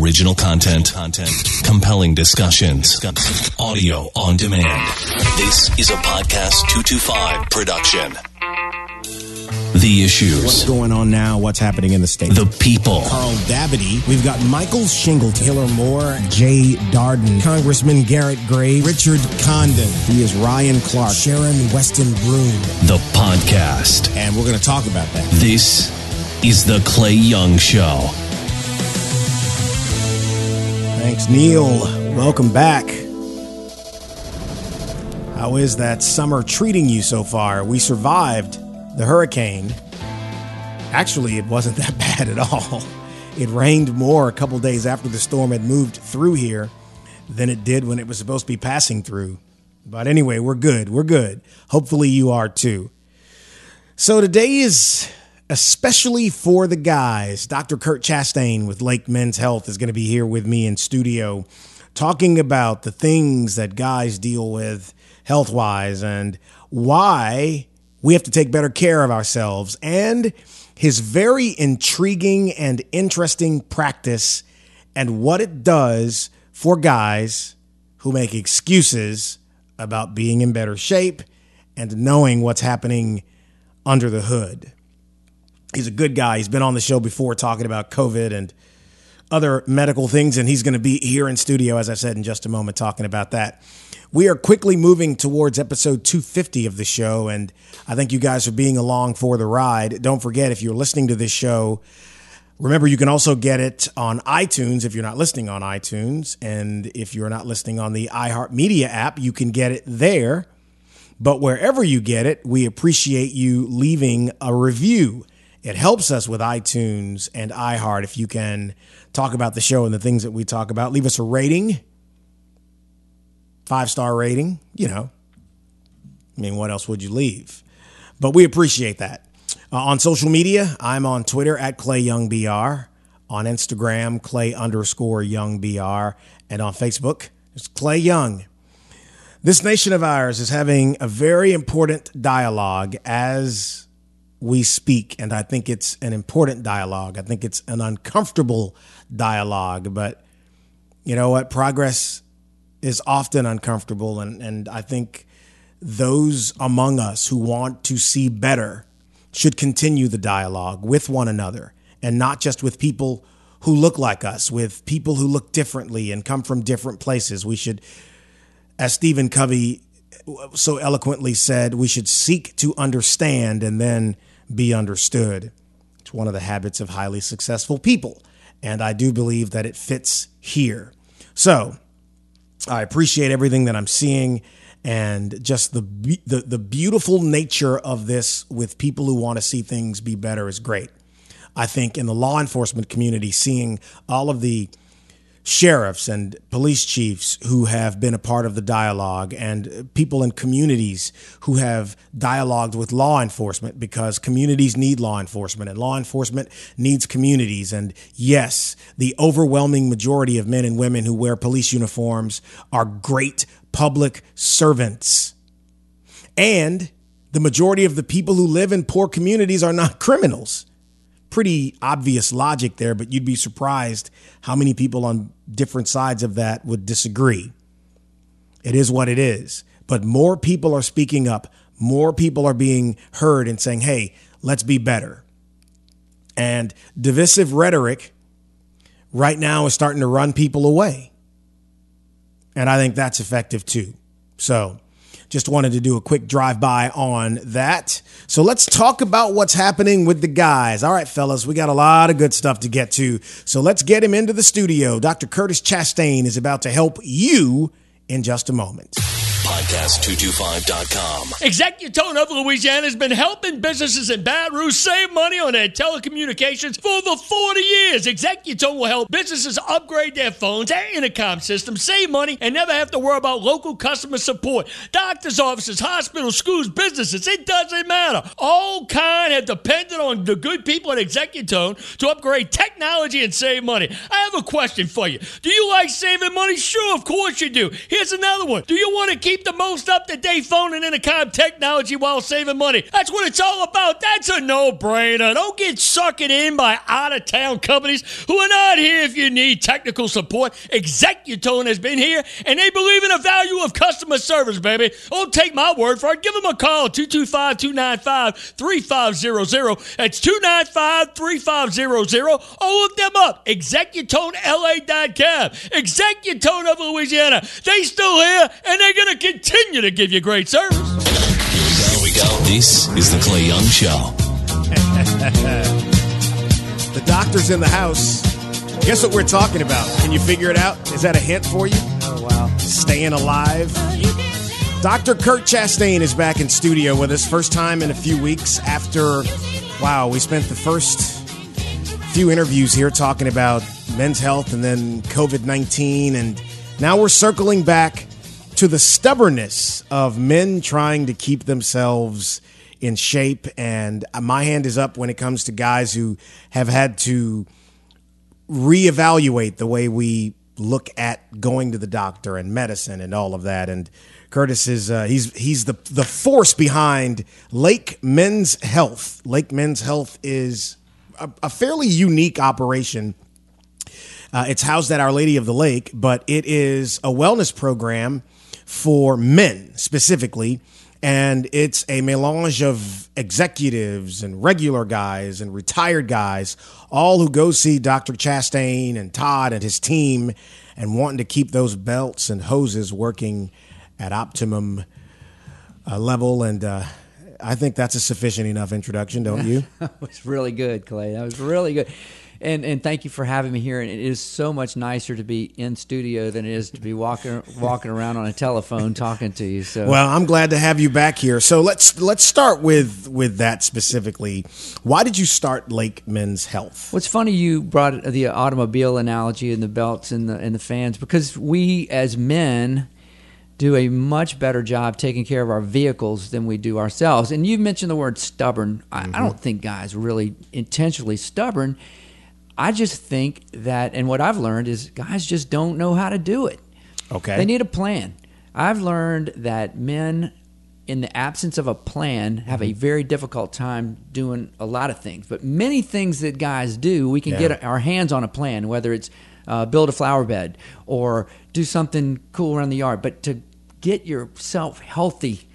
Original content, content, compelling discussions, audio on demand. This is a podcast 225 production. The issues. What's going on now? What's happening in the state? The people. Carl Dabadie. We've got Michael Shingle, Taylor Moore, Jay Darden, Congressman Garret Graves, Richard Condon. He is Ryan Clark, Sharon Weston Broome. The podcast. And we're going to talk about that. This is the Clay Young Show. Thanks, Neil. Welcome back. How is that summer treating you so far? We survived the hurricane. Actually, it wasn't that bad at all. It rained more a couple days after the storm had moved through here than it did when it was supposed to be passing through. But anyway, we're good. We're good. Hopefully, you are too. So, today is especially for the guys. Dr. Kurt Chastain with Lake Men's Health is going to be here with me in studio talking about the things that guys deal with health wise and why we have to take better care of ourselves and his very intriguing and interesting practice and what it does for guys who make excuses about being in better shape and knowing what's happening under the hood. He's a good guy. He's been on the show before talking about COVID and other medical things, and he's going to be here in studio, as I said, in just a moment, talking about that. We are quickly moving towards episode 250 of the show, and I thank you guys for being along for the ride. Don't forget, if you're listening to this show, remember you can also get it on iTunes if you're not listening on iTunes. And if you're not listening on the iHeartMedia app, you can get it there. But wherever you get it, we appreciate you leaving a review. It helps us with iTunes and iHeart if you can talk about the show and the things that we talk about. Leave us a rating five star rating, you know. I mean, what else would you leave? But we appreciate that. Uh, on social media, I'm on Twitter at Clay Young BR, on Instagram, Clay underscore Young BR, and on Facebook, it's Clay Young. This nation of ours is having a very important dialogue as we speak, and I think it's an important dialogue. I think it's an uncomfortable dialogue, but you know what? Progress is often uncomfortable. And, and I think those among us who want to see better should continue the dialogue with one another and not just with people who look like us, with people who look differently and come from different places. We should, as Stephen Covey so eloquently said, we should seek to understand and then be understood. It's one of the habits of highly successful people. And I do believe that it fits here. So, I appreciate everything that I'm seeing and just the, the the beautiful nature of this with people who want to see things be better is great. I think in the law enforcement community, seeing all of the sheriffs and police chiefs who have been a part of the dialogue and people in communities who have dialogued with law enforcement because communities need law enforcement and law enforcement needs communities. And yes, the overwhelming majority of men and women who wear police uniforms are great public servants. And the majority of the people who live in poor communities are not criminals pretty obvious logic there, but you'd be surprised how many people on different sides of that would disagree. It is what it is. But more people are speaking up, more people are being heard and saying, hey, let's be better. And divisive rhetoric right now is starting to run people away. And I think that's effective too. So, just wanted to do a quick drive by on that. So let's talk about what's happening with the guys. All right, fellas, we got a lot of good stuff to get to. So let's get him into the studio. Dr. Curtis Chastain is about to help you in just a moment podcast225.com. Executone of Louisiana has been helping businesses in Baton Rouge save money on their telecommunications for over 40 years. Executone will help businesses upgrade their phones and intercom systems, save money, and never have to worry about local customer support. Doctors' offices, hospitals, schools, businesses, it doesn't matter. All kind have depended on the good people at Executone to upgrade technology and save money. I have a question for you. Do you like saving money? Sure, of course you do. Here's another one. Do you want to keep the the most up to date phone and intercom technology while saving money. That's what it's all about. That's a no brainer. Don't get sucked in by out of town companies who are not here if you need technical support. Executone has been here and they believe in the value of customer service, baby. Don't take my word for it. Give them a call 225 295 3500. That's 295 3500. Or look them up. ExecutoneLA.com. Executone of Louisiana. They still here and they're going to continue to give you great service. Here we go. This is the Clay Young Show. The doctor's in the house. Guess what we're talking about? Can you figure it out? Is that a hint for you? Oh, wow. Staying alive. Dr. Kurt Chastain is back in studio with us. First time in a few weeks after, wow, we spent the first few interviews here talking about men's health and then COVID 19. And now we're circling back to the stubbornness of men trying to keep themselves in shape. And my hand is up when it comes to guys who have had to reevaluate the way we look at going to the doctor and medicine and all of that. And Curtis is uh, he's he's the the force behind Lake Men's Health. Lake Men's Health is a, a fairly unique operation. Uh, it's housed at Our Lady of the Lake, but it is a wellness program for men specifically. And it's a melange of executives and regular guys and retired guys, all who go see Dr. Chastain and Todd and his team and wanting to keep those belts and hoses working at optimum uh, level. And uh, I think that's a sufficient enough introduction, don't you? That was really good, Clay. That was really good. And and thank you for having me here. And it is so much nicer to be in studio than it is to be walking walking around on a telephone talking to you. So Well, I'm glad to have you back here. So let's let's start with with that specifically. Why did you start Lake Men's Health? What's funny, you brought the automobile analogy and the belts and the and the fans because we as men do a much better job taking care of our vehicles than we do ourselves. And you mentioned the word stubborn. I, I mm-hmm. don't think guys are really intentionally stubborn. I just think that, and what I've learned is guys just don't know how to do it. Okay. They need a plan. I've learned that men, in the absence of a plan, have Mm-hmm. a very difficult time doing a lot of things. But many things that guys do, we can Yeah. get our hands on a plan, whether it's uh, build a flower bed or do something cool around the yard. But to get yourself healthy,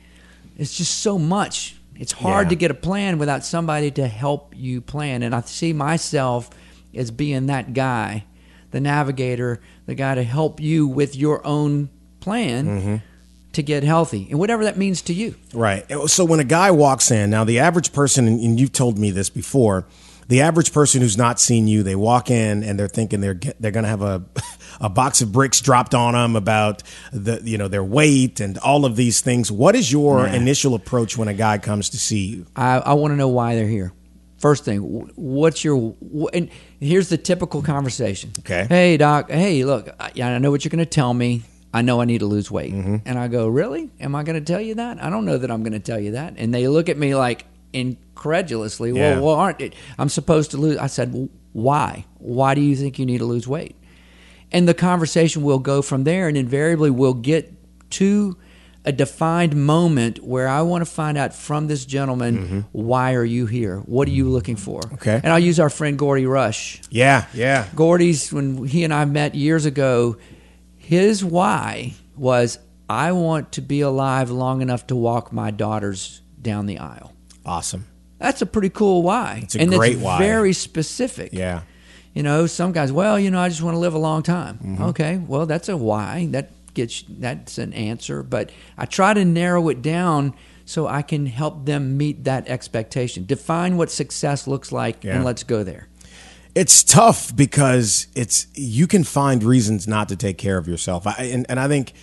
it's just so much. It's hard Yeah. to get a plan without somebody to help you plan. And I see myself as being that guy, the navigator, the guy to help you with your own plan Mm-hmm. to get healthy, and whatever that means to you. Right. So when a guy walks in, now the average person, and you've told me this before, the average person who's not seen you, they walk in and they're thinking they're they're going to have a a box of bricks dropped on them about the you know their weight and all of these things. What is your initial approach when a guy comes to see you? I, I want to know why they're here. First thing, what's your and here's the typical conversation. Okay. Hey doc, hey look, I, yeah, I know what you're going to tell me. I know I need to lose weight, Mm-hmm. and I go, really? Am I going to tell you that? I don't know that I'm going to tell you that. And they look at me like incredulously. Yeah. Well, well, aren't it? I'm supposed to lose? I said, well, why? Why do you think you need to lose weight? And the conversation will go from there, and invariably we'll get to a defined moment where I want to find out from this gentleman why are you here? What are you looking for? Okay. And I'll use our friend Gordy Rush. Yeah, yeah. Gordy's when he and I met years ago, his why was I want to be alive long enough to walk my daughters down the aisle. Awesome. That's a pretty cool why. It's a and great it's why. very specific. Yeah. You know, some guys, well, you know, I just want to live a long time. Mm-hmm. Okay, well, that's a why. That gets that's an answer, but I try to narrow it down so I can help them meet that expectation. Define what success looks like Yeah. and let's go there. It's tough because it's you can find reasons not to take care of yourself. I, and, and I think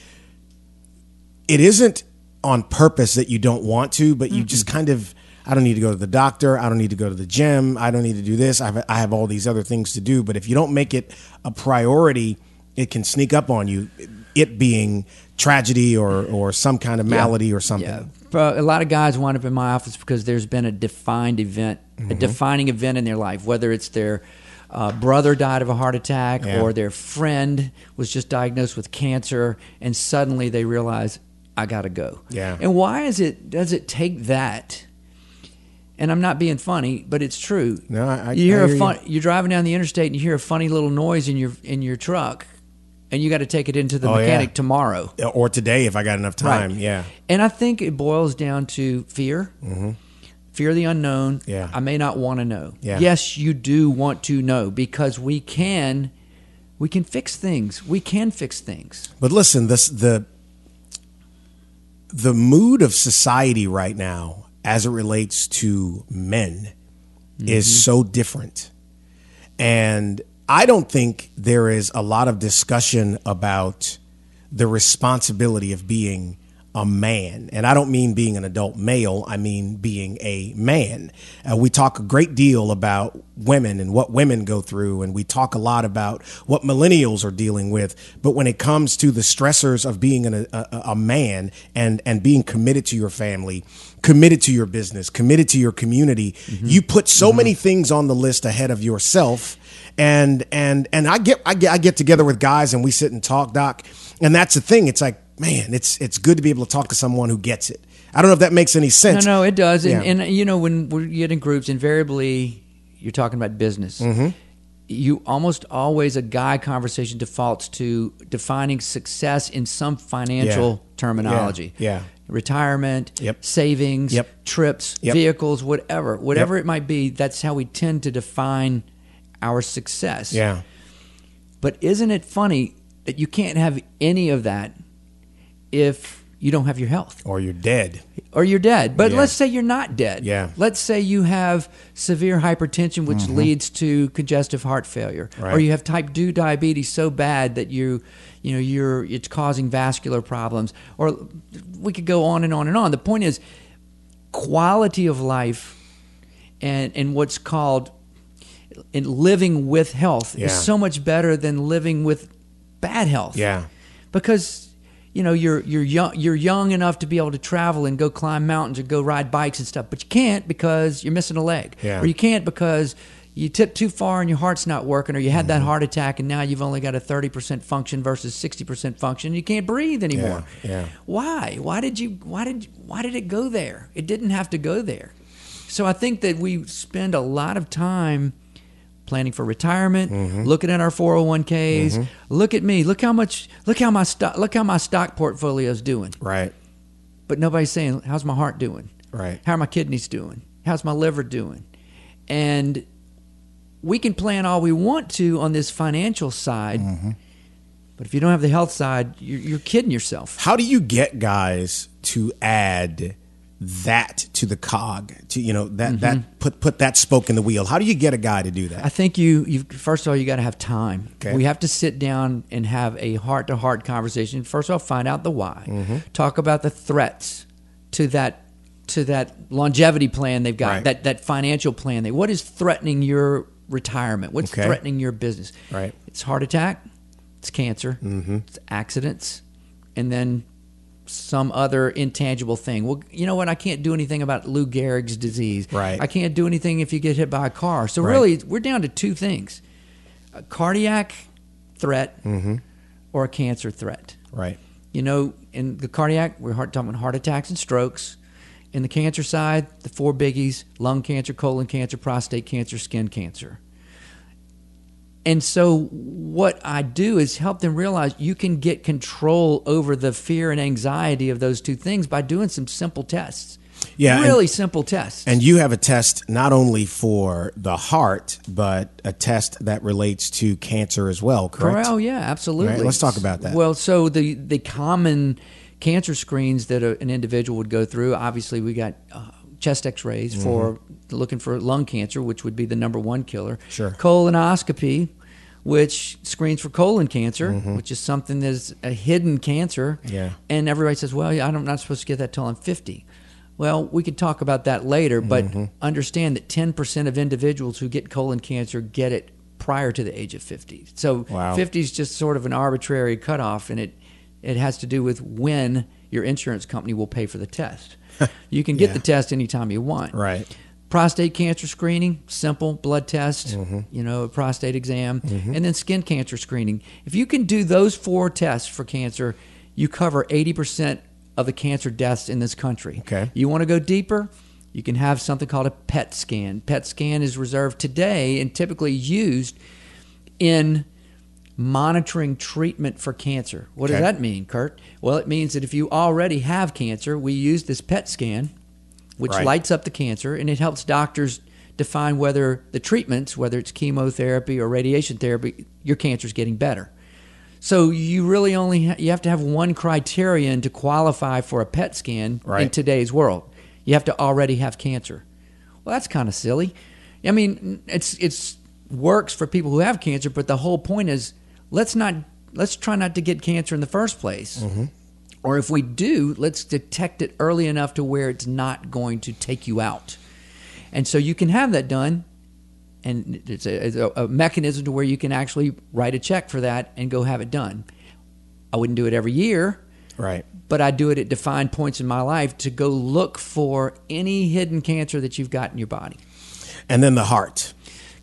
it isn't on purpose that you don't want to, but you just kind of I don't need to go to the doctor. I don't need to go to the gym. I don't need to do this. I have, I have all these other things to do. But if you don't make it a priority, it can sneak up on you. It being tragedy or or some kind of malady or something. Yeah, a lot of guys wind up in my office because there's been a defined event, Mm-hmm. a defining event in their life, whether it's their uh, brother died of a heart attack Yeah. or their friend was just diagnosed with cancer, and suddenly they realize I got to go. Yeah. And why is it? Does it take that? And I'm not being funny, but it's true. No, I- you hear I a hear fun. you. You're driving down the interstate and you hear a funny little noise in your in your truck, and you got to take it into the Oh, yeah. mechanic tomorrow. Or today, if I got enough time. Right. Yeah. And I think it boils down to fear. Fear of the unknown. Mm-hmm. Yeah. I may not want to know. Yeah. Yes, you do want to know because we can we can fix things. We can fix things. But listen, this the the mood of society right now, as it relates to men, is so different, and I don't think there is a lot of discussion about the responsibility of being a man. And I don't mean being an adult male, I mean being a man. Uh, we talk a great deal about women and what women go through, and we talk a lot about what millennials are dealing with. But when it comes to the stressors of being an, a, a, a man and, and being committed to your family, committed to your business, committed to your community, you put so many things on the list ahead of yourself and and and I get I get I get together with guys and we sit and talk, Doc. And that's the thing. It's like, man, it's it's good to be able to talk to someone who gets it. I don't know if that makes any sense. no, no, it does. And, Yeah. and you know, when we get in groups, invariably you're talking about business. Mm-hmm. You almost always a guy conversation defaults to defining success in some financial Yeah. terminology. Yeah. Retirement, Yep. savings, Yep. trips, Yep. vehicles, whatever, whatever it might be. That's how we tend to define our success. Yeah. But isn't it funny that you can't have any of that if you don't have your health? Or you're dead. or you're dead. But Yeah. let's say you're not dead. Yeah. Mm-hmm. Let's say you have severe hypertension, which leads to congestive heart failure, or you have type two diabetes so bad that you, you know, you're it's causing vascular problems, or we could go on and on and on. The point is, quality of life, and and what's called in living with health Yeah. is so much better than living with bad health Yeah. because you know you're you're young you're young enough to be able to travel and go climb mountains or go ride bikes and stuff, but you can't because you're missing a leg, Yeah. or you can't because you tipped too far and your heart's not working, or you had that Mm-hmm. heart attack and now you've only got a thirty percent function versus sixty percent function. You can't breathe anymore. Yeah, yeah. Why? Why did you? Why did? Why did it go there? It didn't have to go there. So I think that we spend a lot of time planning for retirement, Mm-hmm. looking at our 401ks. Look at me. Look how much look how my stock look how my stock portfolio is doing. Right. But nobody's saying how's my heart doing? Right. How are my kidneys doing? How's my liver doing? And we can plan all we want to on this financial side. Mm-hmm. But if you don't have the health side, you're, you're kidding yourself. How do you get guys to add that to the cog? To you know that that put put that spoke in the wheel. How do you get a guy to do that? I think you, you first of all, you got to have time. Okay. We have to sit down and have a heart to heart conversation. First of all, find out the why. Mm-hmm. Talk about the threats to that to that longevity plan they've got. Right. That that financial plan. They what is threatening your retirement? What's Okay. threatening your business? Right. It's heart attack. It's cancer. Mm-hmm. It's accidents, and then some other intangible thing. Well, you know what? I can't do anything about Lou Gehrig's disease. Right. I can't do anything if you get hit by a car. So Right. really, we're down to two things: a cardiac threat mm-hmm. or a cancer threat. Right. You know, in the cardiac, we're talking about heart attacks and strokes. In the cancer side, the four biggies lung cancer, colon cancer, prostate cancer, skin cancer. And so, what I do is help them realize you can get control over the fear and anxiety of those two things by doing some simple tests. Yeah, and- Really simple tests. And you have a test not only for the heart, but a test that relates to cancer as well, correct? Oh yeah, absolutely. Right, let's talk about that. Well, so the the common cancer screens that a, an individual would go through. Obviously, we got uh, chest X-rays for looking for lung cancer, which would be the number one killer. Mm-hmm. Sure. Colonoscopy, which screens for colon cancer, Mm-hmm. which is something that's a hidden cancer. Yeah. And everybody says, "Well, I'm not supposed to get that till I'm 50." Well, we could talk about that later, but Mm-hmm. understand that 10% of individuals who get colon cancer get it prior to the age of 50. So Wow. 50 is just sort of an arbitrary cutoff, and it it has to do with when your insurance company will pay for the test. You can get Yeah. the test anytime you want. Right. Prostate cancer screening, simple blood test, Mm-hmm. you know, a prostate exam, and then skin cancer screening. If you can do those four tests for cancer, you cover 80% of the cancer deaths in this country. Okay. You want to go deeper? You can have something called a PET scan. PET scan is reserved today and typically used in monitoring treatment for cancer. What does that mean, Kurt? Well, it means that if you already have cancer, we use this PET scan, which Right. lights up the cancer, and it helps doctors define whether the treatments, whether it's chemotherapy or radiation therapy, your cancer is getting better. So you really only ha- you have to have one criterion to qualify for a PET scan in today's world. You have to already have cancer. Well, that's kind of silly. I mean, it's it's works for people who have cancer, but the whole point is let's not let's try not to get cancer in the first place. Mm-hmm. Or if we do, let's detect it early enough to where it's not going to take you out. And so you can have that done and it's a, it's a mechanism to where you can actually write a check for that and go have it done. I wouldn't do it every year, Right. but I do it at defined points in my life to go look for any hidden cancer that you've got in your body. And then the heart.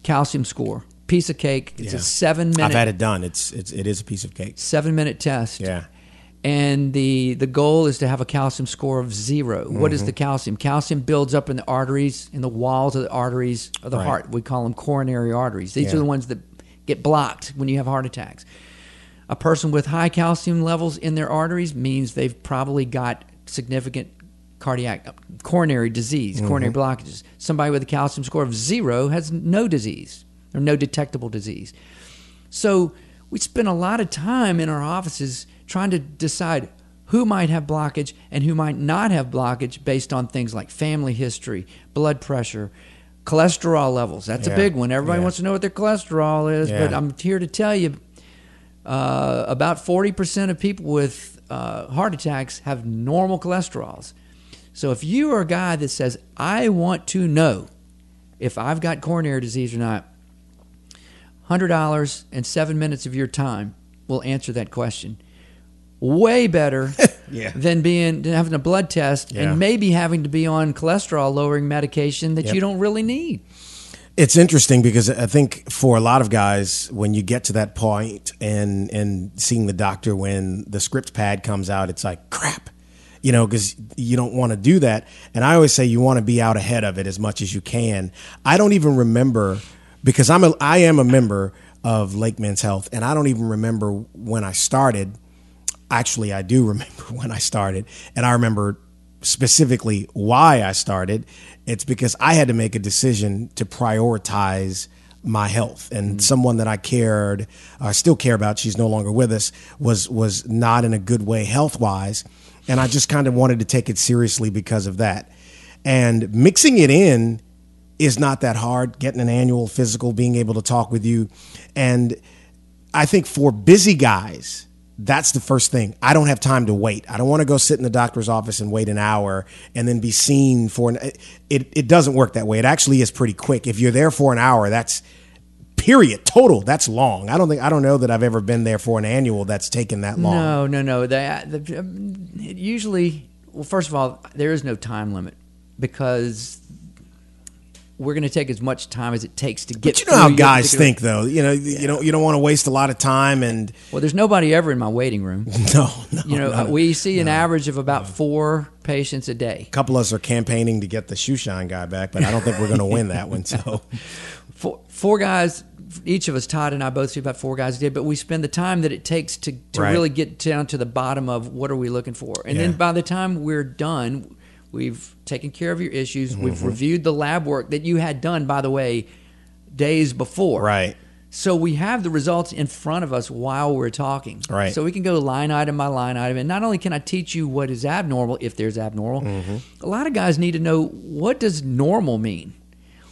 Calcium score, piece of cake. It's Yeah. a seven minute. I've had it done. It's it's it is a piece of cake. seven minute test. Yeah. And the the goal is to have a calcium score of 0 What Mm-hmm. is the calcium? Calcium builds up in the arteries, in the walls of the arteries of the Right. heart. We call them coronary arteries. These Yeah. are the ones that get blocked when you have heart attacks. A person with high calcium levels in their arteries means they've probably got significant cardiac coronary disease, Mm-hmm. coronary blockages. Somebody with a calcium score of zero has no disease or no detectable disease. So we spend a lot of time in our offices trying to decide who might have blockage and who might not have blockage based on things like family history, blood pressure, cholesterol levels. That's Yeah. a big one. Everybody Yeah. wants to know what their cholesterol is, but I'm here to tell you uh, about 40% of people with uh, heart attacks have normal cholesterols. So if you are a guy that says, I want to know if I've got coronary disease or not, $100 and seven minutes of your time will answer that question. Way better Yeah. than being than having a blood test Yeah. and maybe having to be on cholesterol lowering medication that Yep. you don't really need. It's interesting because I think for a lot of guys, when you get to that point and and seeing the doctor when the script pad comes out, it's like crap, you know, because you don't want to do that. And I always say you want to be out ahead of it as much as you can. I don't even remember because I'm a I am a member of Lake Men's Health, and I don't even remember when I started. Actually, I do remember when I started, and I remember specifically why I started. It's because I had to make a decision to prioritize my health, and mm. someone that I cared, I still care about. She's no longer with us. Was was not in a good way health wise, and I just kind of wanted to take it seriously because of that. And mixing it in is not that hard. Getting an annual physical, being able to talk with you, and I think for busy guys, that's the first thing. I don't have time to wait. I don't want to go sit in the doctor's office and wait an hour and then be seen for an. It it doesn't work that way. It actually is pretty quick. If you're there for an hour, that's period total. That's long. I don't think I don't know that I've ever been there for an annual that's taken that long. No, no, no. They, the, it usually, well, first of all, there is no time limit because we're going to take as much time as it takes to get. But you know how guys think, though. You know, you don't you don't want to waste a lot of time, and Well, there's nobody ever in my waiting room. no, no. You know, no, no. we see an average of about four patients a day. a couple of us are campaigning to get the shoe shine guy back, but I don't think we're going to win that one. So Four, four guys, each of us, Todd and I both see about four guys a day, but we spend the time that it takes to, to Right. really get down to the bottom of what are we looking for. And Yeah. then by the time we're done, we've taken care of your issues. Mm-hmm. We've reviewed the lab work that you had done, by the way, days before. right, So we have the results in front of us while we're talking. Right. So we can go line item by line item. And not only can I teach you what is abnormal, if there's abnormal, Mm-hmm. a lot of guys need to know what does normal mean?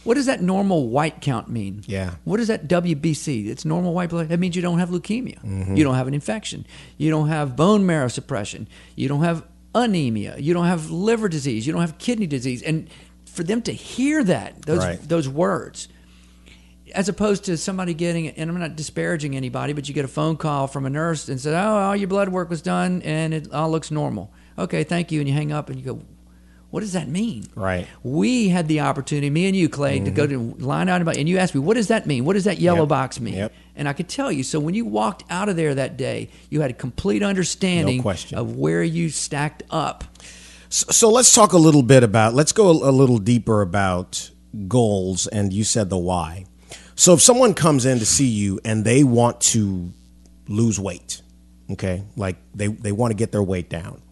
What does that normal white count mean? Yeah. What is that WBC? It's normal white blood. That means you don't have leukemia. Mm-hmm. You don't have an infection. You don't have bone marrow suppression. You don't have anemia. You don't have liver disease. You don't have kidney disease. And for them to hear that, those Right. those words, as opposed to somebody getting and I'm not disparaging anybody, but you get a phone call from a nurse and said, "Oh, all your blood work was done and it all looks normal." Okay, thank you, and you hang up and you go, What does that mean? Right. We had the opportunity, me and you, Clay, to go to mm-hmm. line out about, and you asked me, what does that mean? What does that yellow Yep. box mean? Yep. And I could tell you. So when you walked out of there that day, you had a complete understanding No of where you stacked up. So, so let's talk a little bit about. Let's go a, a little deeper about goals. And you said the why. So if someone comes in to see you and they want to lose weight, okay, like they they want to get their weight down.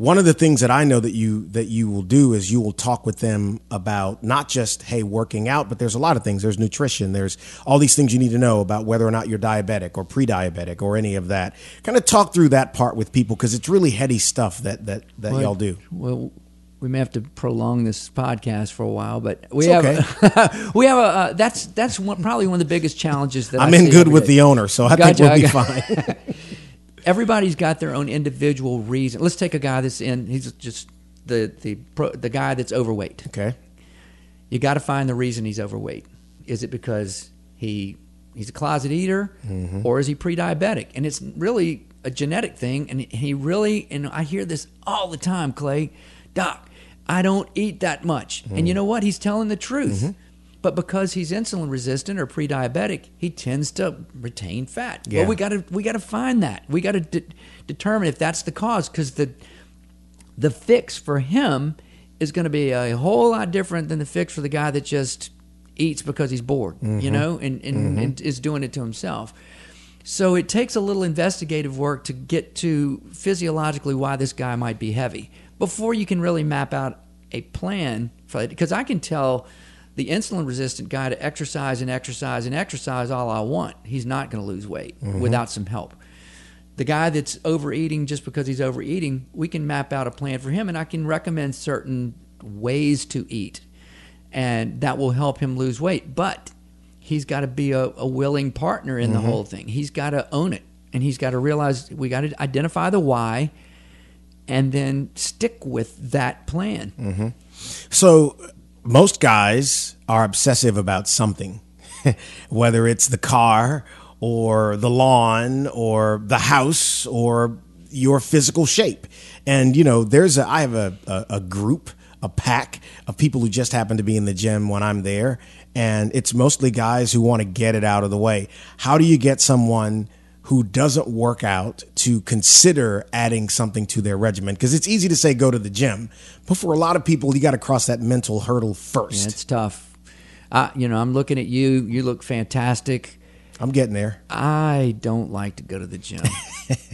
One of the things that I know that you that you will do is you will talk with them about not just hey working out, but there's a lot of things. There's nutrition. There's all these things you need to know about whether or not you're diabetic or pre-diabetic or any of that. Kind of talk through that part with people because it's really heady stuff that that that y'all do. Well, we may have to prolong this podcast for a while, but we It's have we have a uh, that's that's one, probably one of the biggest challenges that I'm I in good with day. the owner, so I Gotcha, think we'll be fine. everybody's got their own individual reason. Let's take a guy that's in. He's just the the pro, the guy that's overweight. okay. You got to find the reason he's overweight. Is it because he he's a closet eater, Mm-hmm. or is he pre-diabetic? And it's really a genetic thing. And he really and I hear this all the time, Clay. Doc, I don't eat that much. And Mm. you know what? He's telling the truth. Mm-hmm. But because he's insulin resistant or pre-diabetic, he tends to retain fat. Yeah. Well, we got to we got to find that. We got to de- determine if that's the cause because the the fix for him is going to be a whole lot different than the fix for the guy that just eats because he's bored, you mm-hmm. know, and, and, mm-hmm. and is doing it to himself. So it takes a little investigative work to get to physiologically why this guy might be heavy before you can really map out a plan for it. Because I can tell the insulin resistant guy to exercise and exercise and exercise all I want. He's not going to lose weight mm-hmm. without some help the guy that's overeating just because he's overeating, we can map out a plan for him and I can recommend certain ways to eat. And that will help him lose weight. But he's got to be a, a willing partner in the mm-hmm. whole thing. He's got to own it. And he's got to realize we got to identify the why and then stick with that plan. Mm-hmm. So most guys are obsessive about something, whether it's the car or the lawn or the house or your physical shape. And you know, there's a I have a, a, a group, a pack of people who just happen to be in the gym when I'm there, and it's mostly guys who want to get it out of the way. How do you get someone who doesn't work out to consider adding something to their regimen because it's easy to say go to the gym but for a lot of people you got to cross that mental hurdle first And it's tough. I, you know, I'm looking at you. You look fantastic. i'm getting there I don't like to go to the gym.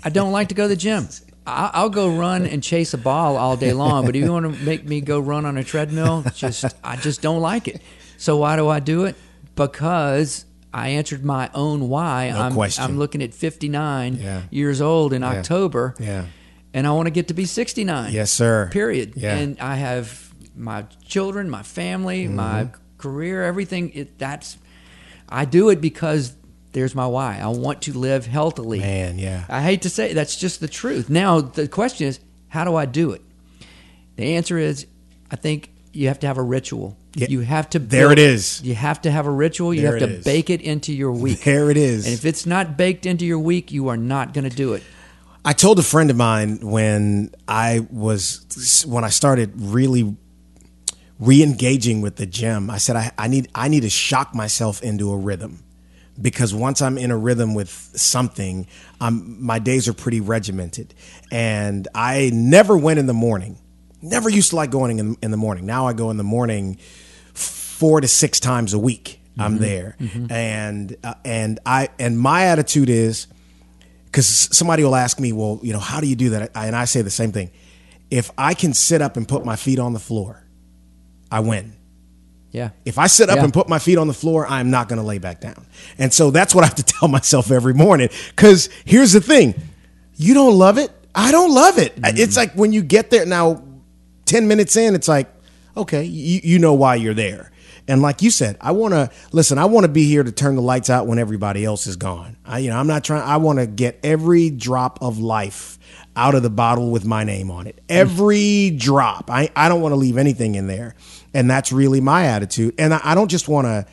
I don't like to go to the gym. I'll go run and chase a ball all day long, but if you want to make me go run on a treadmill, just I just don't like it. So why do I do it? Because I answered my own why. No I'm, question. I'm looking at 59 Yeah. years old in October, yeah and I want to get to be 69. yes sir Period. Yeah. And I have my children, my family, my Mm-hmm. career, everything. It, that's I do it because there's my why. I want to live healthily. man yeah I hate to say it, that's just the truth. Now the question is, how do I do it? The answer is, I think you have to have a ritual. Yeah. You have to. There it is. You have to have a ritual. You There have to is. bake it into your week. there it is And if it's not baked into your week, you are not going to do it. I told a friend of mine when I was when I started really re-engaging with the gym. I said I, I need I need to shock myself into a rhythm because once I'm in a rhythm with something, I'm, my days are pretty regimented. And I never went in the morning. Never used to like going in, in the morning. Now I go in the morning four to six times a week. I'm mm-hmm. there, mm-hmm. and uh, and I and my attitude is because somebody will ask me, well, you know, how do you do that? I, and I say the same thing. If I can sit up and put my feet on the floor, I win. Yeah. If I sit up Yeah. and put my feet on the floor, I'm not going to lay back down. And so that's what I have to tell myself every morning. Because here's the thing you don't love it. I don't love it. It's mm. like when you get there now, 10 minutes in, it's like, okay, you, you know why you're there. And like you said, I want to listen. I want to be here to turn the lights out when everybody else is gone. I, you know, I'm not trying. I want to get every drop of life out of the bottle with my name on it. Mm. Every drop. I, I don't want to leave anything in there. And that's really my attitude. And I, I don't just want to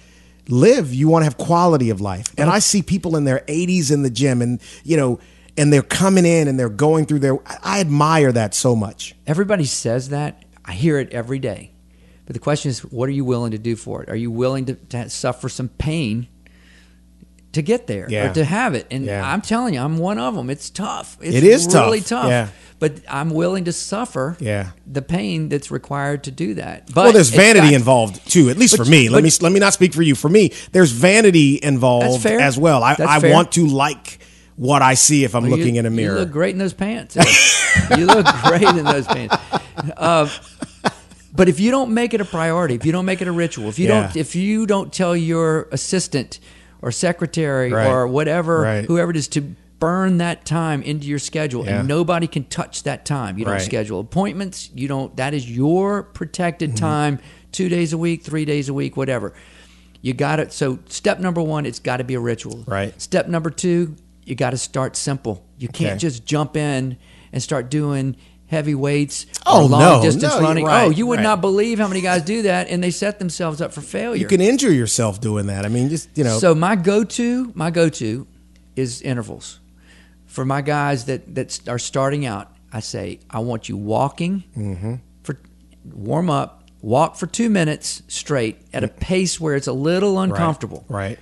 live. You want to have quality of life. And I see people in their 80s in the gym, and you know, and they're coming in and they're going through their. I admire that so much. Everybody says that. I hear it every day. But the question is, what are you willing to do for it? Are you willing to, to suffer some pain to get there Yeah. or to have it? And Yeah. I'm telling you, I'm one of them. It's tough. It's It is really tough. tough. Yeah. But I'm willing to suffer Yeah. the pain that's required to do that. But well, there's vanity got- involved too. At least for me. Let me let me not speak for you. For me, there's vanity involved as well. I, That's I want to like what I see if I'm You- looking in a mirror. You look great in those pants. you look great in those pants. Uh, but if you don't make it a priority, if you don't make it a ritual, if you Yeah. don't, if you don't tell your assistant or secretary Right. or whatever, Right. whoever it is, to burn that time into your schedule, Yeah. and nobody can touch that time. You don't Right. schedule appointments. You don't. That is your protected Mm-hmm. time. Two days a week, three days a week, whatever. You got it. So step number one, it's got to be a ritual. Right. Step number two, you got to start simple. You can't Okay. just jump in and start doing heavy weights Oh, or long no. distance No, running. right, oh, you would right. not believe how many guys do that, and they set themselves up for failure. you can injure yourself doing that. I mean, just you know. So my go-to, my go-to, is intervals. For my guys that that are starting out, I say I want you walking Mm-hmm. for warm up, walk for two minutes straight at a pace where it's a little right, uncomfortable. Right.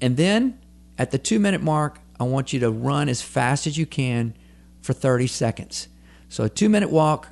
And then at the two minute mark, I want you to run as fast as you can for 30 seconds. So a two minute walk,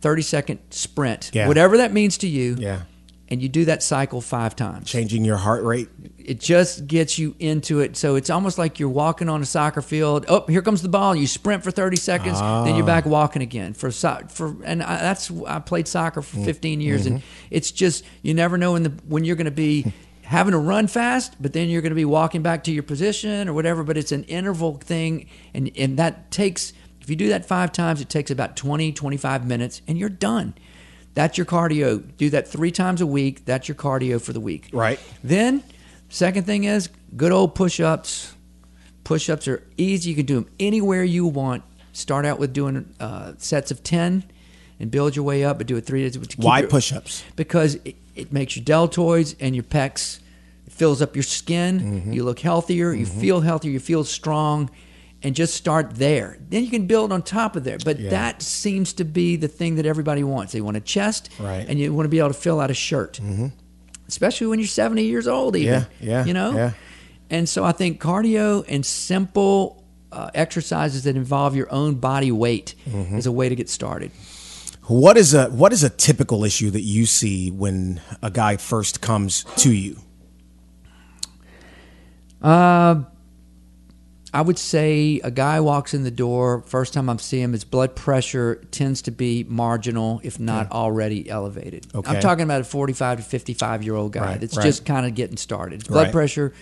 30 second sprint, Yeah. whatever that means to you. Yeah. And you do that cycle five times. Changing your heart rate. It just gets you into it. So it's almost like you're walking on a soccer field. Oh, here comes the ball. You sprint for 30 seconds, then you're ah. back walking again. For for and I, that's I played soccer for mm. 15 years, and mm-hmm. it's just you never know when the when you're going to be having to run fast, but then you're going to be walking back to your position or whatever. But it's an interval thing, and and that takes if you do that five times, it takes about 20 25 minutes, and you're done. That's your cardio. Do that three times a week. That's your cardio for the week. Right. Then, second thing is good old push ups. Push ups are easy. You can do them anywhere you want. Start out with doing uh, sets of 10 and build your way up, but do it three days. Why your- push-ups? Because it, it makes your deltoids and your pecs, it fills up your skin. Mm-hmm. You look healthier. You feel healthier. You feel strong. And just start there. Then you can build on top of there. But Yeah. that seems to be the thing that everybody wants. They want a chest, Right. Mm-hmm. and you want to be able to fill out a shirt especially when you're 70 years old even Yeah, yeah, you know yeah. and so i think cardio and simple uh, exercises that involve your own body weight Mm-hmm. is a way to get started What is a what is a typical issue that you see when a guy first comes to you? Uh, i would say a guy walks in the door first time i see him his blood pressure tends to be marginal if not already elevated Okay. i'm talking about a 45 to 55 year old guy Right, that's right. just kind of getting started His blood Right. pressure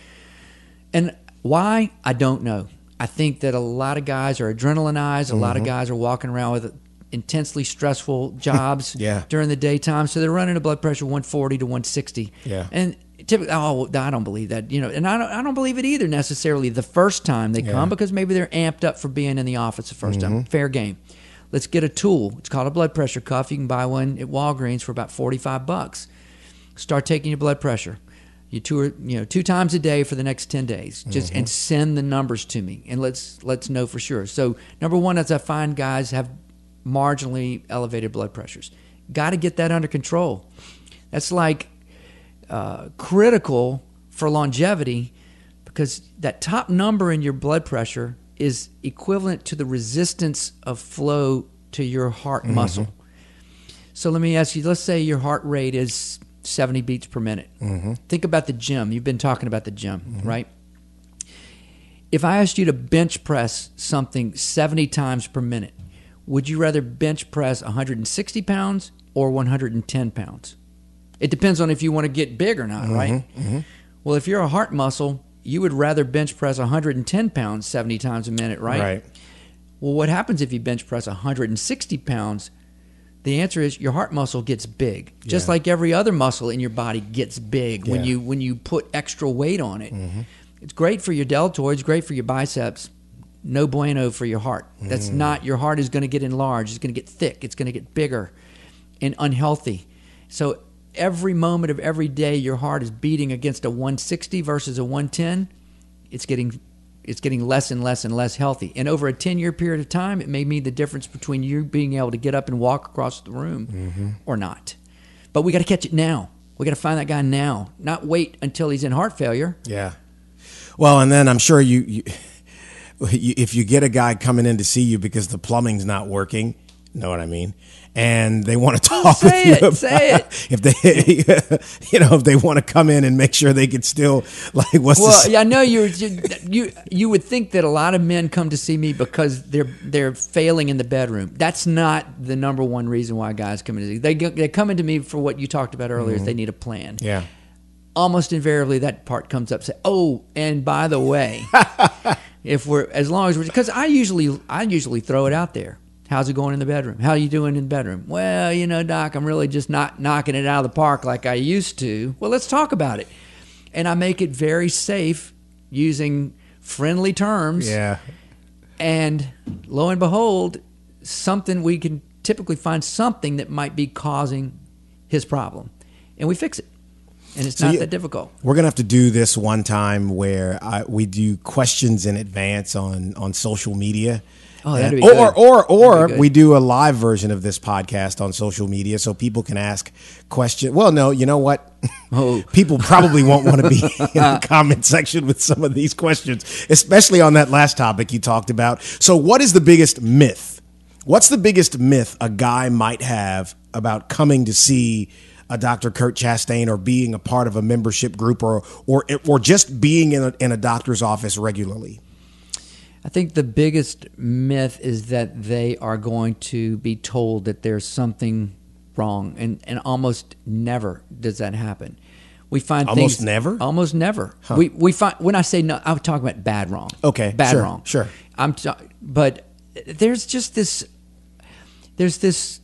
And why? I don't know. I think that a lot of guys are adrenalinized. A lot of mm-hmm. guys are walking around with intensely stressful jobs Yeah. during the daytime. So they're running a blood pressure 140 to 160. Yeah. And typically, oh, I don't believe that. You know, and I don't, I don't believe it either necessarily the first time they Yeah. come because maybe they're amped up for being in the office the 1st time. Mm-hmm. Fair game. Let's get a tool. It's called a blood pressure cuff. You can buy one at Walgreens for about 45 bucks start taking your blood pressure you two or, you know two times a day for the next 10 days just mm-hmm. and send the numbers to me and let's let's know for sure so number one is i find guys have marginally elevated blood pressures got to get that under control that's like uh, critical for longevity because that top number in your blood pressure is equivalent to the resistance of flow to your heart mm-hmm. muscle so let me ask you let's say your heart rate is 70 beats per minute. Mm-hmm. Think about the gym. You've been talking about the gym, mm-hmm. right? If I asked you to bench press something 70 times per minute, would you rather bench press 160 pounds or 110 pounds? It depends on if you want to get big or not, right? Mm-hmm, mm-hmm. Well, if you're a heart muscle, you would rather bench press 110 pounds 70 times a minute, right? Right. Well, what happens if you bench press 160 pounds? The answer is your heart muscle gets big, just Yeah. like every other muscle in your body gets big when you when you put extra weight on it. Mm-hmm. It's great for your deltoids, great for your biceps. No bueno for your heart. That's not your heart is going to get enlarged. It's going to get thick. It's going to get bigger and unhealthy. So every moment of every day, your heart is beating against a 160 versus a 110. It's getting it's getting less and less and less healthy. And over a 10 year period of time, it may mean the difference between you being able to get up and walk across the room Mm-hmm. or not. But we got to catch it now. We got to find that guy now, not wait until he's in heart failure. Yeah. Well, and then I'm sure you, you if you get a guy coming in to see you because the plumbing's not working, know what I mean? And they want to talk say with you. it, say about- If they, you know, if they want to come in and make sure they can still like what's Well, yeah, I know you you you would think that a lot of men come to see me because they're they're failing in the bedroom. That's not the number one reason why guys come in. to see. They they come into me for what you talked about earlier. Is mm-hmm. they need a plan. Yeah. Almost invariably, that part comes up. Say, oh, and by the way, if we're as long as we're because I usually I usually throw it out there. How's it going in the bedroom? How you doing in the bedroom? Well, you know, doc, I'm really just not knocking it out of the park like I used to. Well, let's talk about it. And I make it very safe using friendly terms. Yeah. And lo and behold, something we can typically find something that might be causing his problem. And we fix it. And it's So not you- that difficult. We're gonna have to do this one time where I, we do questions in advance on on social media. Oh, that'd be uh, or good. or or good. we do a live version of this podcast on social media so people can ask questions. Well, no, you know what? Oh. people probably won't want to be in the comment section with some of these questions, especially on that last topic you talked about. So, what is the biggest myth? What's the biggest myth a guy might have about coming to see a Dr. Kurt Chastain or being a part of a membership group or or or just being in a, in a doctor's office regularly? I think the biggest myth is that they are going to be told that there's something wrong, and, and almost never does that happen. We find Almost things, never? Almost never. We we find when I say no, I'm talking about bad wrong. Okay, bad sure, wrong. sure. I'm but there's just this there's this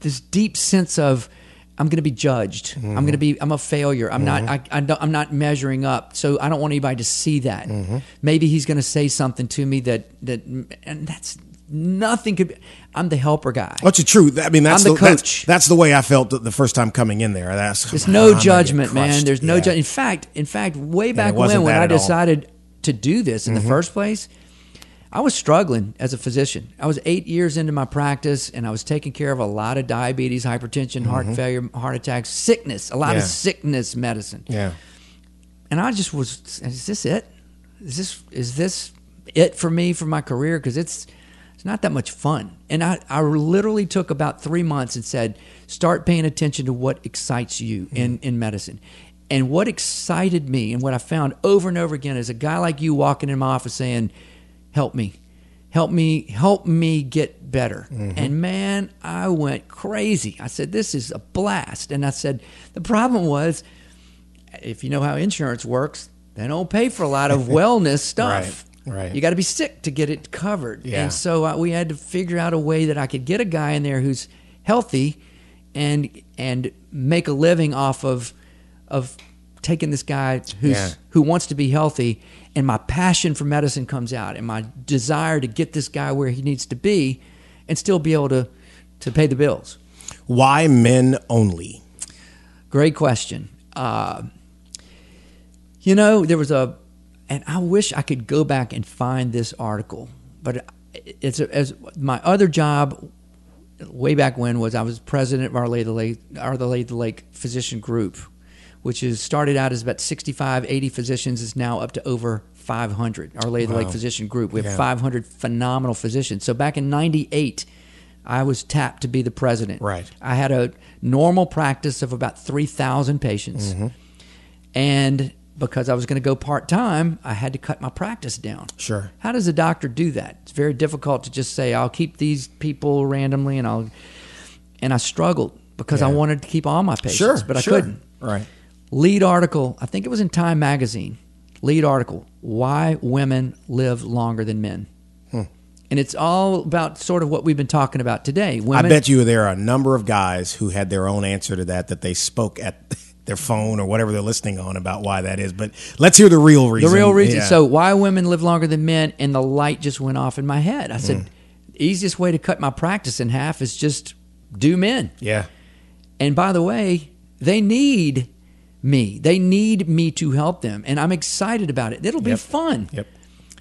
this deep sense of I'm going to be judged. I'm going to be I'm a failure. I'm not I, I don't, I'm not measuring up. So I don't want anybody to see that. Maybe he's going to say something to me that that and that's nothing could be I'm the helper guy. What's the truth. I mean, that's I'm the That's, coach. that's the way I felt the- the first time coming in there. That's There's no judgment, man. There's no Yeah. judgment. In fact, in fact, way back when when I at all. decided to do this in Mm-hmm. the first place, I was struggling as a physician. I was eight years into my practice, and I was taking care of a lot of diabetes, hypertension, heart failure, heart attacks, sickness, a lot of Mm-hmm. Sickness medicine. Yeah. And I just was, is this it? Is this is this it for me for my career? Because it's it's not that much fun. And I, I literally took about three months and said, start paying attention to what excites you in, in medicine. And what excited me and what I found over and over again is a guy like you walking in my office saying, Help me. Help me, help me get better. And man, I went crazy. I said, This is a blast. And I said, The problem was if you know how insurance works, they don't pay for a lot of wellness stuff. Right, right. You got to be sick to get it covered. Yeah. And so uh, we had to figure out a way that I could get a guy in there who's healthy and and make a living off of of taking this guy who's Yeah. who wants to be healthy and my passion for medicine comes out and my desire to get this guy where he needs to be and still be able to to pay the bills. Why men only? Great question. Uh, you know, there was a, and I wish I could go back and find this article, but it's a, as my other job way back when was I was president of Our Lady the Lake, Our Lady of the Lake Physician Group, which is started out as about 65, 80 physicians, is now up to over 500. Our Lady of the Lake Physician Group. We have Yeah. 500 phenomenal physicians. So back in 98, I was tapped to be the president. Right. I had a normal practice of about 3,000 patients. Mm-hmm. And because I was going to go part time, I had to cut my practice down. Sure. How does a doctor do that? It's very difficult to just say, I'll keep these people randomly and I'll. And I struggled because I wanted to keep all my patients, Sure, but I sure. couldn't. Right. Lead article, I think it was in Time Magazine. Lead article, Why Women Live Longer Than Men. And it's all about sort of what we've been talking about today. I bet you there are a number of guys who had their own answer to that that they spoke at their phone or whatever they're listening on about why that is. But let's hear the real reason. The real reason. Yeah. So why women live longer than men? And the light just went off in my head. I Mm. said, easiest way to cut my practice in half is just do men. yeah, And by the way, they need me. They need me to help them, and I'm excited about it. It'll be Yep. fun. yep.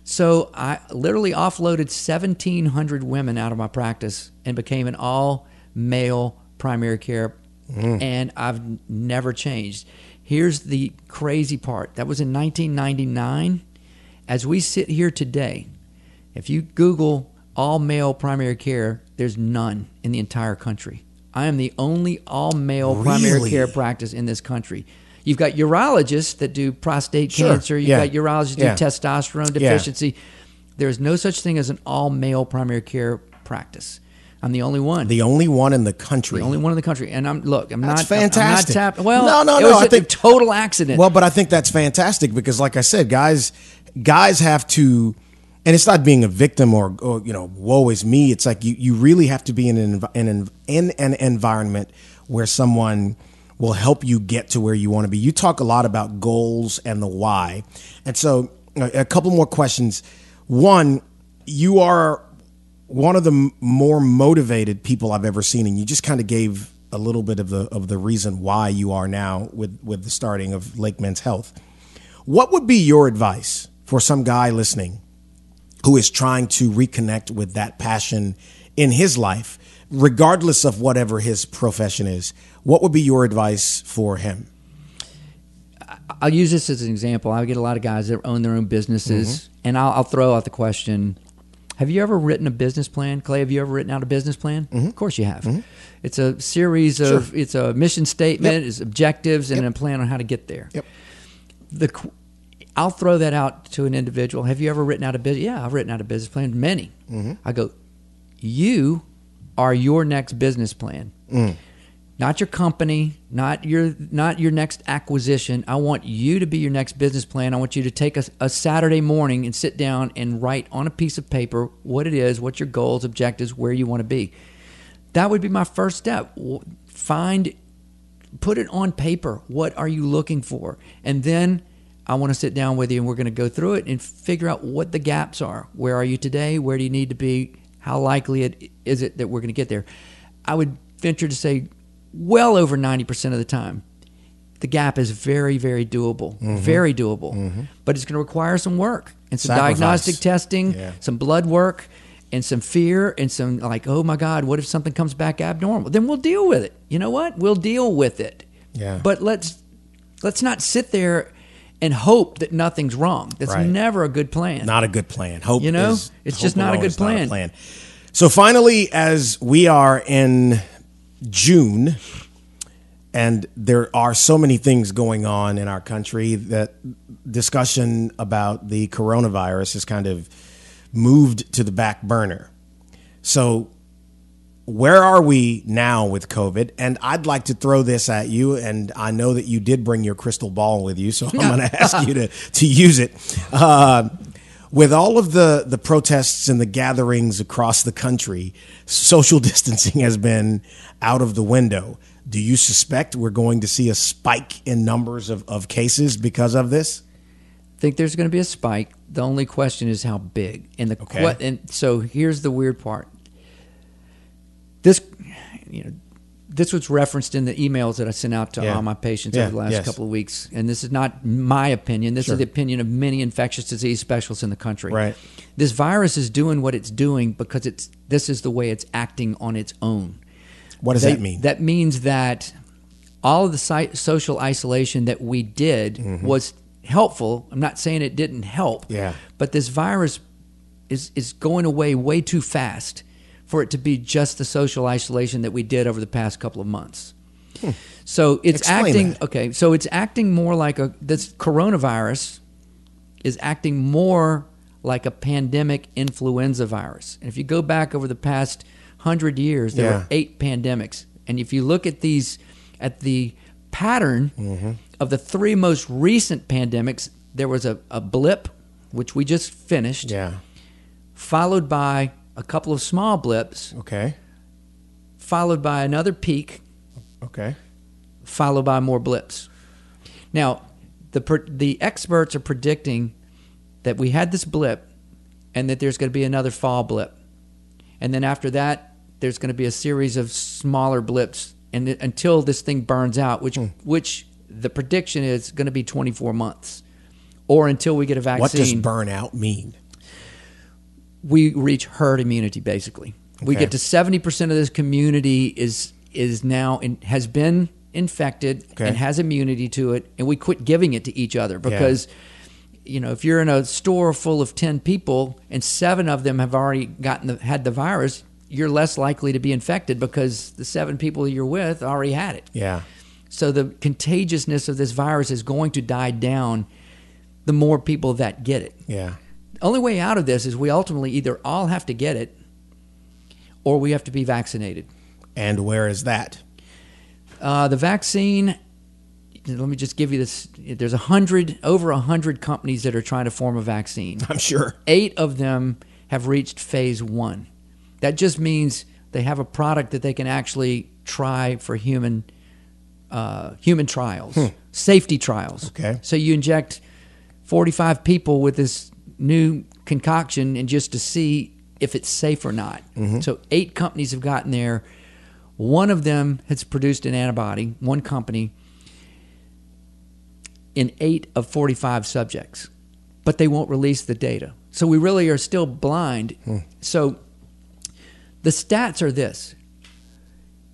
So I literally offloaded 1,700 women out of my practice and became an all male primary care, mm. and I've never changed. Here's the crazy part that was in 1999. As we sit here today, if you Google all male primary care, there's none in the entire country. I am the only all male primary care practice in this country. You've got urologists that do prostate Sure, cancer. You've yeah, got urologists yeah. do testosterone Yeah. deficiency. There's no such thing as an all male primary care practice. I'm the only one. The only one in the country. The only one in the country, and I'm look. I'm That's not. Fantastic. I'm not tapped. Well, No, no, no, I a think- total accident. Well, but I think that's fantastic because, like I said, guys, guys have to, and it's not being a victim or, or you know, woe is me. It's like you, you really have to be in an, in an in an environment where someone will help you get to where you want to be. You talk a lot about goals and the why, and so a couple more questions. One, you are one of the more motivated people I've ever seen, and you just kind of gave a little bit of the of the reason why you are now with with the starting of Lake Men's Health. What would be your advice for some guy listening who is trying to reconnect with that passion in his life, regardless of whatever his profession is? What would be your advice for him? I'll use this as an example. I get a lot of guys that own their own businesses, Mm-hmm. and I'll, I'll throw out the question: Have you ever written a business plan, Clay? Have you ever written out a business plan? Mm-hmm. Of course you have. It's a series of it's a mission statement, it's objectives, and a plan on how to get there. Yep. The I'll throw that out to an individual. Have you ever written out a business? Yeah, I've written out a business plan. Many. Mm-hmm. I go, you are your next business plan Mm. Not your company, not your not your next acquisition. I want you to be your next business plan. I want you to take a, a Saturday morning and sit down and write on a piece of paper what it is, what your goals, objectives, where you want to be. That would be my first step. Find put it on paper. What are you looking for? And then I want to sit down with you and we're going to go through it and figure out what the gaps are. Where are you today? Where do you need to be? How likely it, is it that we're going to get there? I would venture to say well over 90% of the time the gap is very very doable mm-hmm. very doable mm-hmm. but it's going to require some work and some Sacrifice. diagnostic testing Yeah. some blood work and some fear and some like oh my god what if something comes back abnormal then we'll deal with it you know what we'll deal with it Yeah. but let's let's not sit there and hope that nothing's wrong that's Right. never a good plan Not a good plan. Hope You know, is- it's hope just not a good is not plan. plan. So finally, as we are in June, and there are so many things going on in our country that discussion about the coronavirus has kind of moved to the back burner. So where are we now with COVID? And I'd like to throw this at you. And I know that you did bring your crystal ball with you, so I'm going to ask you to to use it. Uh, with all of the the protests and the gatherings across the country, social distancing has been out of the window. Do you suspect we're going to see a spike in numbers of, of cases because of this? I think there's going to be a spike. The only question is how big. And the Okay. and so here's the weird part. This, you know, this was referenced in the emails that I sent out to Yeah. all my patients Yeah, over the last yes. couple of weeks. And this is not my opinion. This Sure. is the opinion of many infectious disease specialists in the country. Right. This virus is doing what it's doing because it's this is the way it's acting on its own. What does that, mean? That means that all of the social isolation that we did was helpful. I'm not saying it didn't help. Mm-hmm. Yeah. But this virus is is going away way too fast for it to be just the social isolation that we did over the past couple of months. So it's Hmm. Explain acting that. okay. So it's acting more like a this coronavirus is acting more like a pandemic influenza virus. And if you go back over the past hundred years, there Yeah. were eight pandemics. And if you look at these, at the pattern Mm-hmm. of the three most recent pandemics, there was a, a blip, which we just finished, yeah. followed by a couple of small blips, Okay. followed by another peak, Okay. followed by more blips. Now, the per- the experts are predicting that we had this blip, and that there's going to be another fall blip, and then after that, there's going to be a series of smaller blips, and it- until this thing burns out, which hmm. which the prediction is going to be 24 months, or until we get a vaccine. What does burnout mean? We reach herd immunity. Basically, we get to seventy percent of this community is is now in, has been infected Okay. and has immunity to it, and we quit giving it to each other because. You know, if you're in a store full of ten people and seven of them have already gotten the, had the virus, you're less likely to be infected because the seven people you're with already had it. Yeah. So the contagiousness of this virus is going to die down the more people that get it. Yeah. The only way out of this is we ultimately either all have to get it or we have to be vaccinated. And where is that? Uh, the vaccine, let me just give you this. There's a hundred, over a hundred companies that are trying to form a vaccine. I'm sure. Eight of them have reached phase one. That just means they have a product that they can actually try for human uh, human trials, safety trials. Okay. So you inject 45 people with this new concoction and just to see if it's safe or not. Mm-hmm. So eight companies have gotten there. One of them has produced an antibody, one company, in eight of 45 subjects, but they won't release the data. So we really are still blind. Hmm. So the stats are this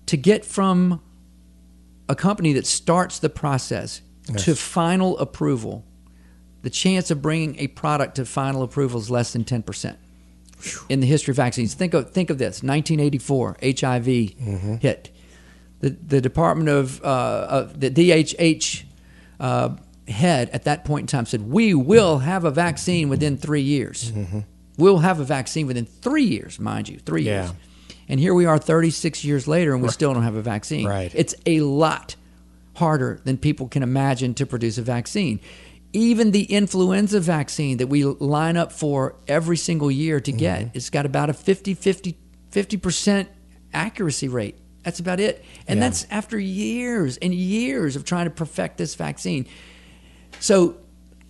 to get from a company that starts the process to final approval, the chance of bringing a product to final approval is less than 10% in the history of vaccines. Think of, think of this 1984, HIV hit. The, the Department of, uh, the DHH uh, head at that point in time said, We will have a vaccine within three years. We'll have a vaccine within three years, mind you, three Yeah. years. And here we are 36 years later and we still don't have a vaccine. Right. It's a lot harder than people can imagine to produce a vaccine. Even the influenza vaccine that we line up for every single year to get, Mm-hmm. it's got about a 50 50 50% accuracy rate. That's about it. And Yeah. that's after years and years of trying to perfect this vaccine. So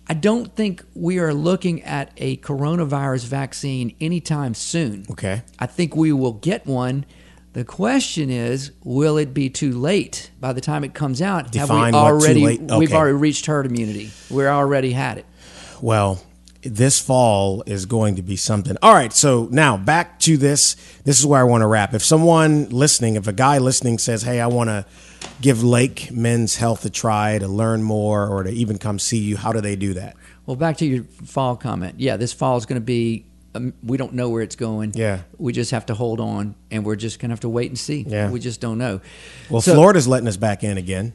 I don't think we are looking at a coronavirus vaccine anytime soon. Okay. I think we will get one. The question is, will it be too late by the time it comes out? Define have we already late- we've already reached herd immunity. We already had it. Well, this fall is going to be something. All right, so now back to this. This is where I want to wrap. If someone listening, if a guy listening says, "Hey, I want to give Lake Men's Health a try to learn more or to even come see you," how do they do that? Well, back to your fall comment. Yeah, this fall is going to be. Um, we don't know where it's going. Yeah. we just have to hold on, and we're just going to have to wait and see. Yeah. we just don't know. Well, So- Florida's letting us back in again.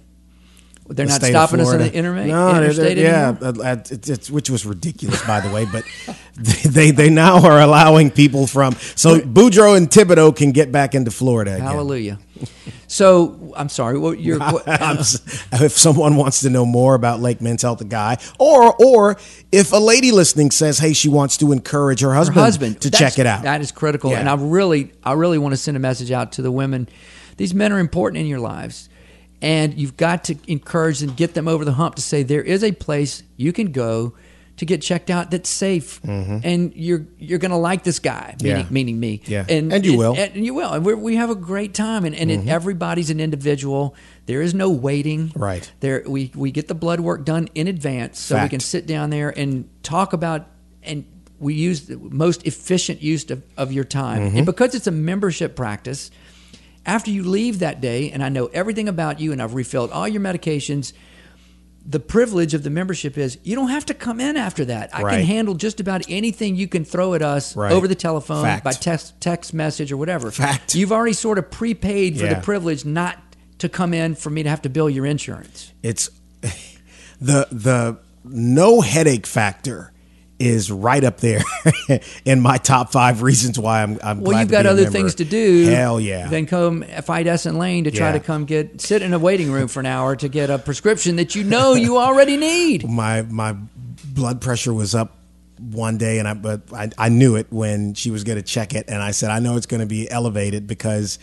They're the not stopping us in the interma- No, they're- interstate they're- yeah, anymore? uh, it's, it's, which was ridiculous, by the way. But they they now are allowing people from so Boudreaux and Thibodeau can get back into Florida. Again. Hallelujah. So I'm sorry. What your what, I'm if someone wants to know more about Lake Men's Health, a guy, or or if a lady listening says, "Hey, she wants to encourage her husband, husband to check it out," That is critical, Yeah. and I really, I really want to send a message out to the women. These men are important in your lives, and you've got to encourage and get them over the hump to say there is a place you can go to get checked out that's safe, and you're you're going to like this guy, meaning, Mm-hmm. Yeah. meaning me, Yeah. and And you will. and, you will, and we're, we have a great time, and, and it- everybody's an individual. There is no waiting, Right. There, we we get the blood work done in advance, so we can sit down there and talk about and we use the most efficient use of, of your time Mm-hmm. and because it's a membership practice after you leave that day and i know everything about you and i've refilled all your medications the privilege of the membership is you don't have to come in after that i Right. can handle just about anything you can throw at us Right. over the telephone Fact. by text text message or whatever Fact. you've already sort of prepaid for Yeah. the privilege not to come in for me to have to bill your insurance it's the the no headache factor is right up there in my top five reasons why I'm. I'm Well, you've to got other things to do. Hell yeah! Then come fight Essen Lane to try Yeah. to come get sit in a waiting room for an hour to get a prescription that you know you already need. my my blood pressure was up one day and I but I, I knew it when she was going to check it and I said I know it's going to be elevated because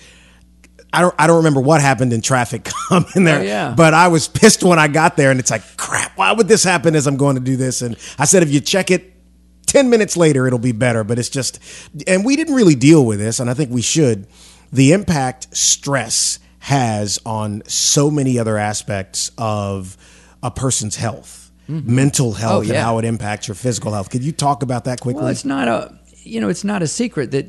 I don't I don't remember what happened in traffic coming there Oh, yeah. but I was pissed when I got there and it's like crap why would this happen as I'm going to do this and I said if you check it 10 minutes later it'll be better but it's just and we didn't really deal with this and I think we should the impact stress has on so many other aspects of a person's health mental health and Mm-hmm. Oh, yeah. how it impacts your physical health could you talk about that quickly Well, it's not a. you know, it's not a secret that,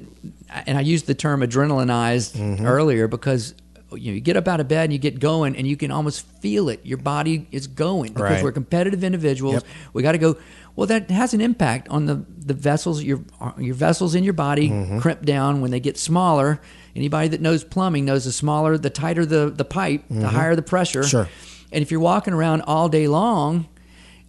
and I used the term adrenalinized Mm-hmm. earlier because you know you get up out of bed and you get going and you can almost feel it. Your body is going because Right. we're competitive individuals. Yep. We got to go. Well, that has an impact on the the vessels. Your your vessels in your body Mm-hmm. crimp down when they get smaller. Anybody that knows plumbing knows the smaller, the tighter the the pipe, the higher the pressure. Mm-hmm. Sure. And if you're walking around all day long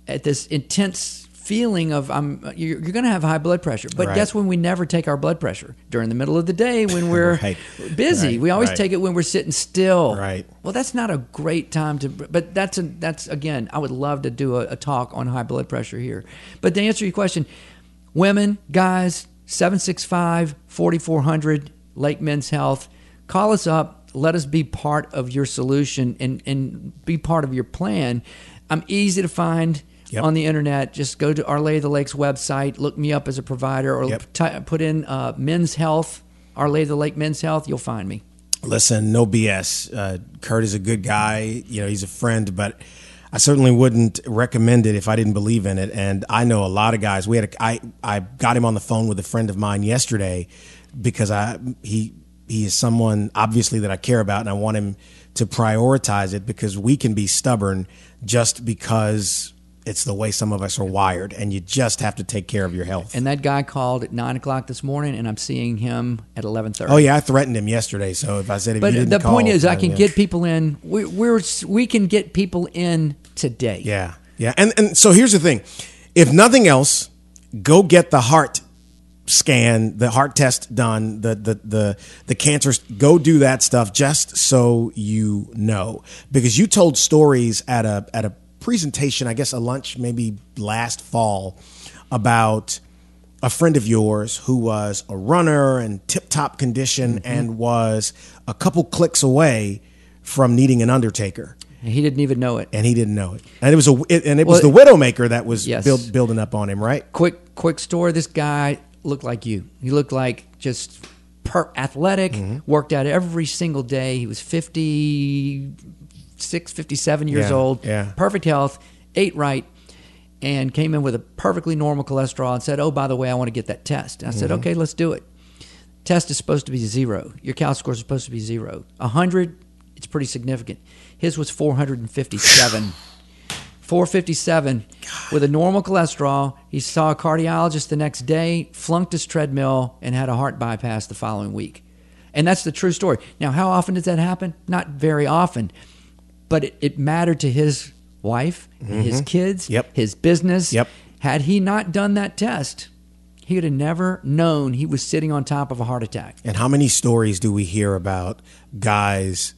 at this intense feeling of I'm you're, you're going to have high blood pressure. But Right. guess when we never take our blood pressure during the middle of the day when we're Right. busy. Right. We always take it when we're sitting still. Right. Well, that's not a great time to. But that's a that's again. I would love to do a, a talk on high blood pressure here. But to answer your question, women, guys, 765-4400, Lake Men's Health. Call us up. Let us be part of your solution and, and be part of your plan. I'm easy to find Yep. on the internet. Just go to Our Lady of the Lake's website, look me up as a provider, or Yep. ty- put in uh, Men's Health, Our Lady of the Lake Men's Health. You'll find me. Listen, no BS. Uh, Kurt is a good guy. You know, he's a friend, but I certainly wouldn't recommend it if I didn't believe in it. And I know a lot of guys. We had a, I I got him on the phone with a friend of mine yesterday because I he he is someone obviously that I care about, and I want him to prioritize it because we can be stubborn just because it's the way some of us are wired, and you just have to take care of your health. And that guy called at nine o'clock this morning, and I'm seeing him at eleven thirty. oh yeah, I threatened him yesterday. So if I said if But you didn't the call, point is, I can yeah. get people in. We, we're we can get people in today. Yeah, yeah, and and so here's the thing: if nothing else, go get the heart scan, the heart test done, the the the the cancer. Go do that stuff just so you know, because you told stories at a at a presentation, I guess a lunch maybe last fall, about a friend of yours who was a runner and tip top condition and was a couple clicks away from needing an undertaker And he didn't even know it. and he didn't know it. And it was a it, and it was the Widowmaker that was Yes. build, building up on him, right? Quick quick story. This guy looked like you. He looked like just per athletic. Mm-hmm. Worked out every single day. He was 56, 57 years Yeah, old. yeah. Perfect health. Ate right. And came in with a perfectly normal cholesterol and said, "Oh, by the way, I want to get that test." And I Mm-hmm. said, "Okay, let's do it." Test is supposed to be zero. Your cal score is supposed to be zero. A hundred, it's pretty significant. His was four hundred and fifty-seven. 457 with a normal cholesterol. He saw a cardiologist the next day, flunked his treadmill, and had a heart bypass the following week. And that's the true story. Now, how often does that happen? Not very often, but it, it mattered to his wife, his mm-hmm. kids, Yep. his business. Yep. Had he not done that test, he would have never known he was sitting on top of a heart attack. And how many stories do we hear about guys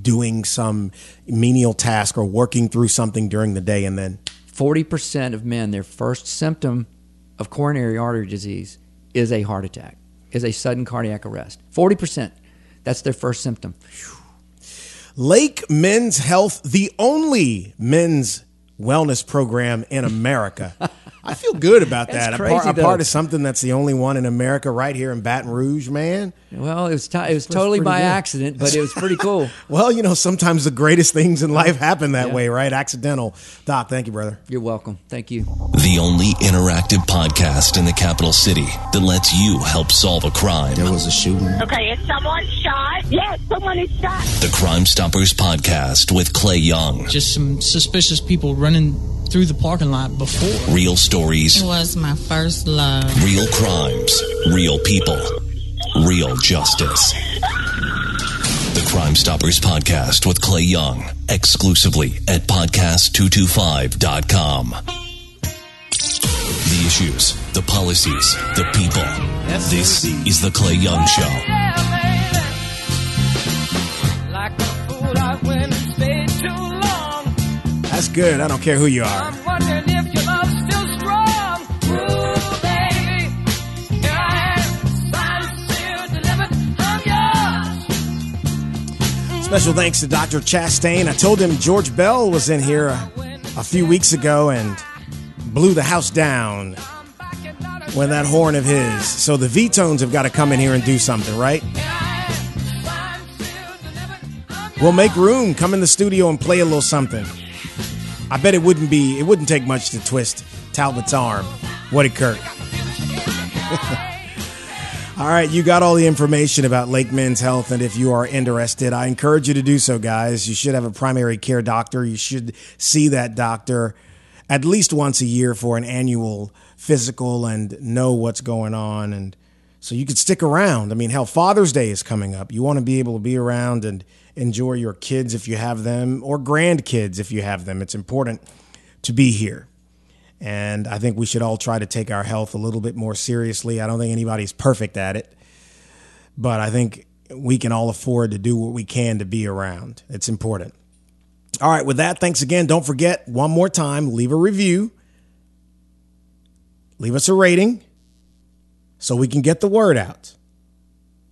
doing some menial task or working through something during the day and then 40% of men, their first symptom of coronary artery disease is a heart attack, is a sudden cardiac arrest. 40%. That's their first symptom. Lake Men's Health, the only men's wellness program in America. I feel good about That's that. a, crazy, part, a though. part of something that's the only one in America right here in Baton Rouge, man. Well, it was t- it was totally by good. accident, but it was pretty cool. Well, you know, sometimes the greatest things in life happen that Yeah. way, right? Accidental. Doc, thank you, brother. You're welcome. Thank you. The only interactive podcast in the capital city that lets you help solve a crime. There was a shooting. Okay, is someone shot? Yes, someone is shot. The Crime Stoppers podcast with Clay Young. just some suspicious people running through the parking lot before. Real stories, It was my first love. real crimes, real people, real justice. The Crime Stoppers podcast with Clay Young, exclusively at podcast225.com. The issues, the policies, the people. This is The Clay Young Show. That's good. I don't care who you are. I'm wondering if your love's still strong. Ooh, baby. Here I am, signed, sealed, delivered. I'm yours. Special thanks to Dr. Chastain. I told him George Bell was in here a, a few weeks ago and blew the house down with that horn of his. So the V-tones have got to come in here and do something, right? We'll make room. Come in the studio and play a little something. I bet it wouldn't be. It wouldn't take much to twist Talbot's arm. What it Kurt? All right, you got all the information about Lake Men's Health, and if you are interested, I encourage you to do so, guys. You should have a primary care doctor. You should see that doctor at least once a year for an annual physical and know what's going on. And so you could stick around. I mean, hell, Father's Day is coming up. You want to be able to be around and enjoy your kids if you have them, or grandkids if you have them. It's important to be here. And I think we should all try to take our health a little bit more seriously. I don't think anybody's perfect at it, but I think we can all afford to do what we can to be around. It's important. All right, with that, thanks again. Don't forget, one more time, leave a review, leave us a rating so we can get the word out.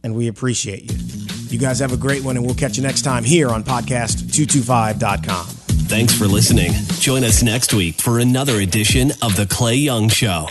And we appreciate you. You guys have a great one, and we'll catch you next time here on podcast225.com. Thanks for listening. Join us next week for another edition of The Clay Young Show.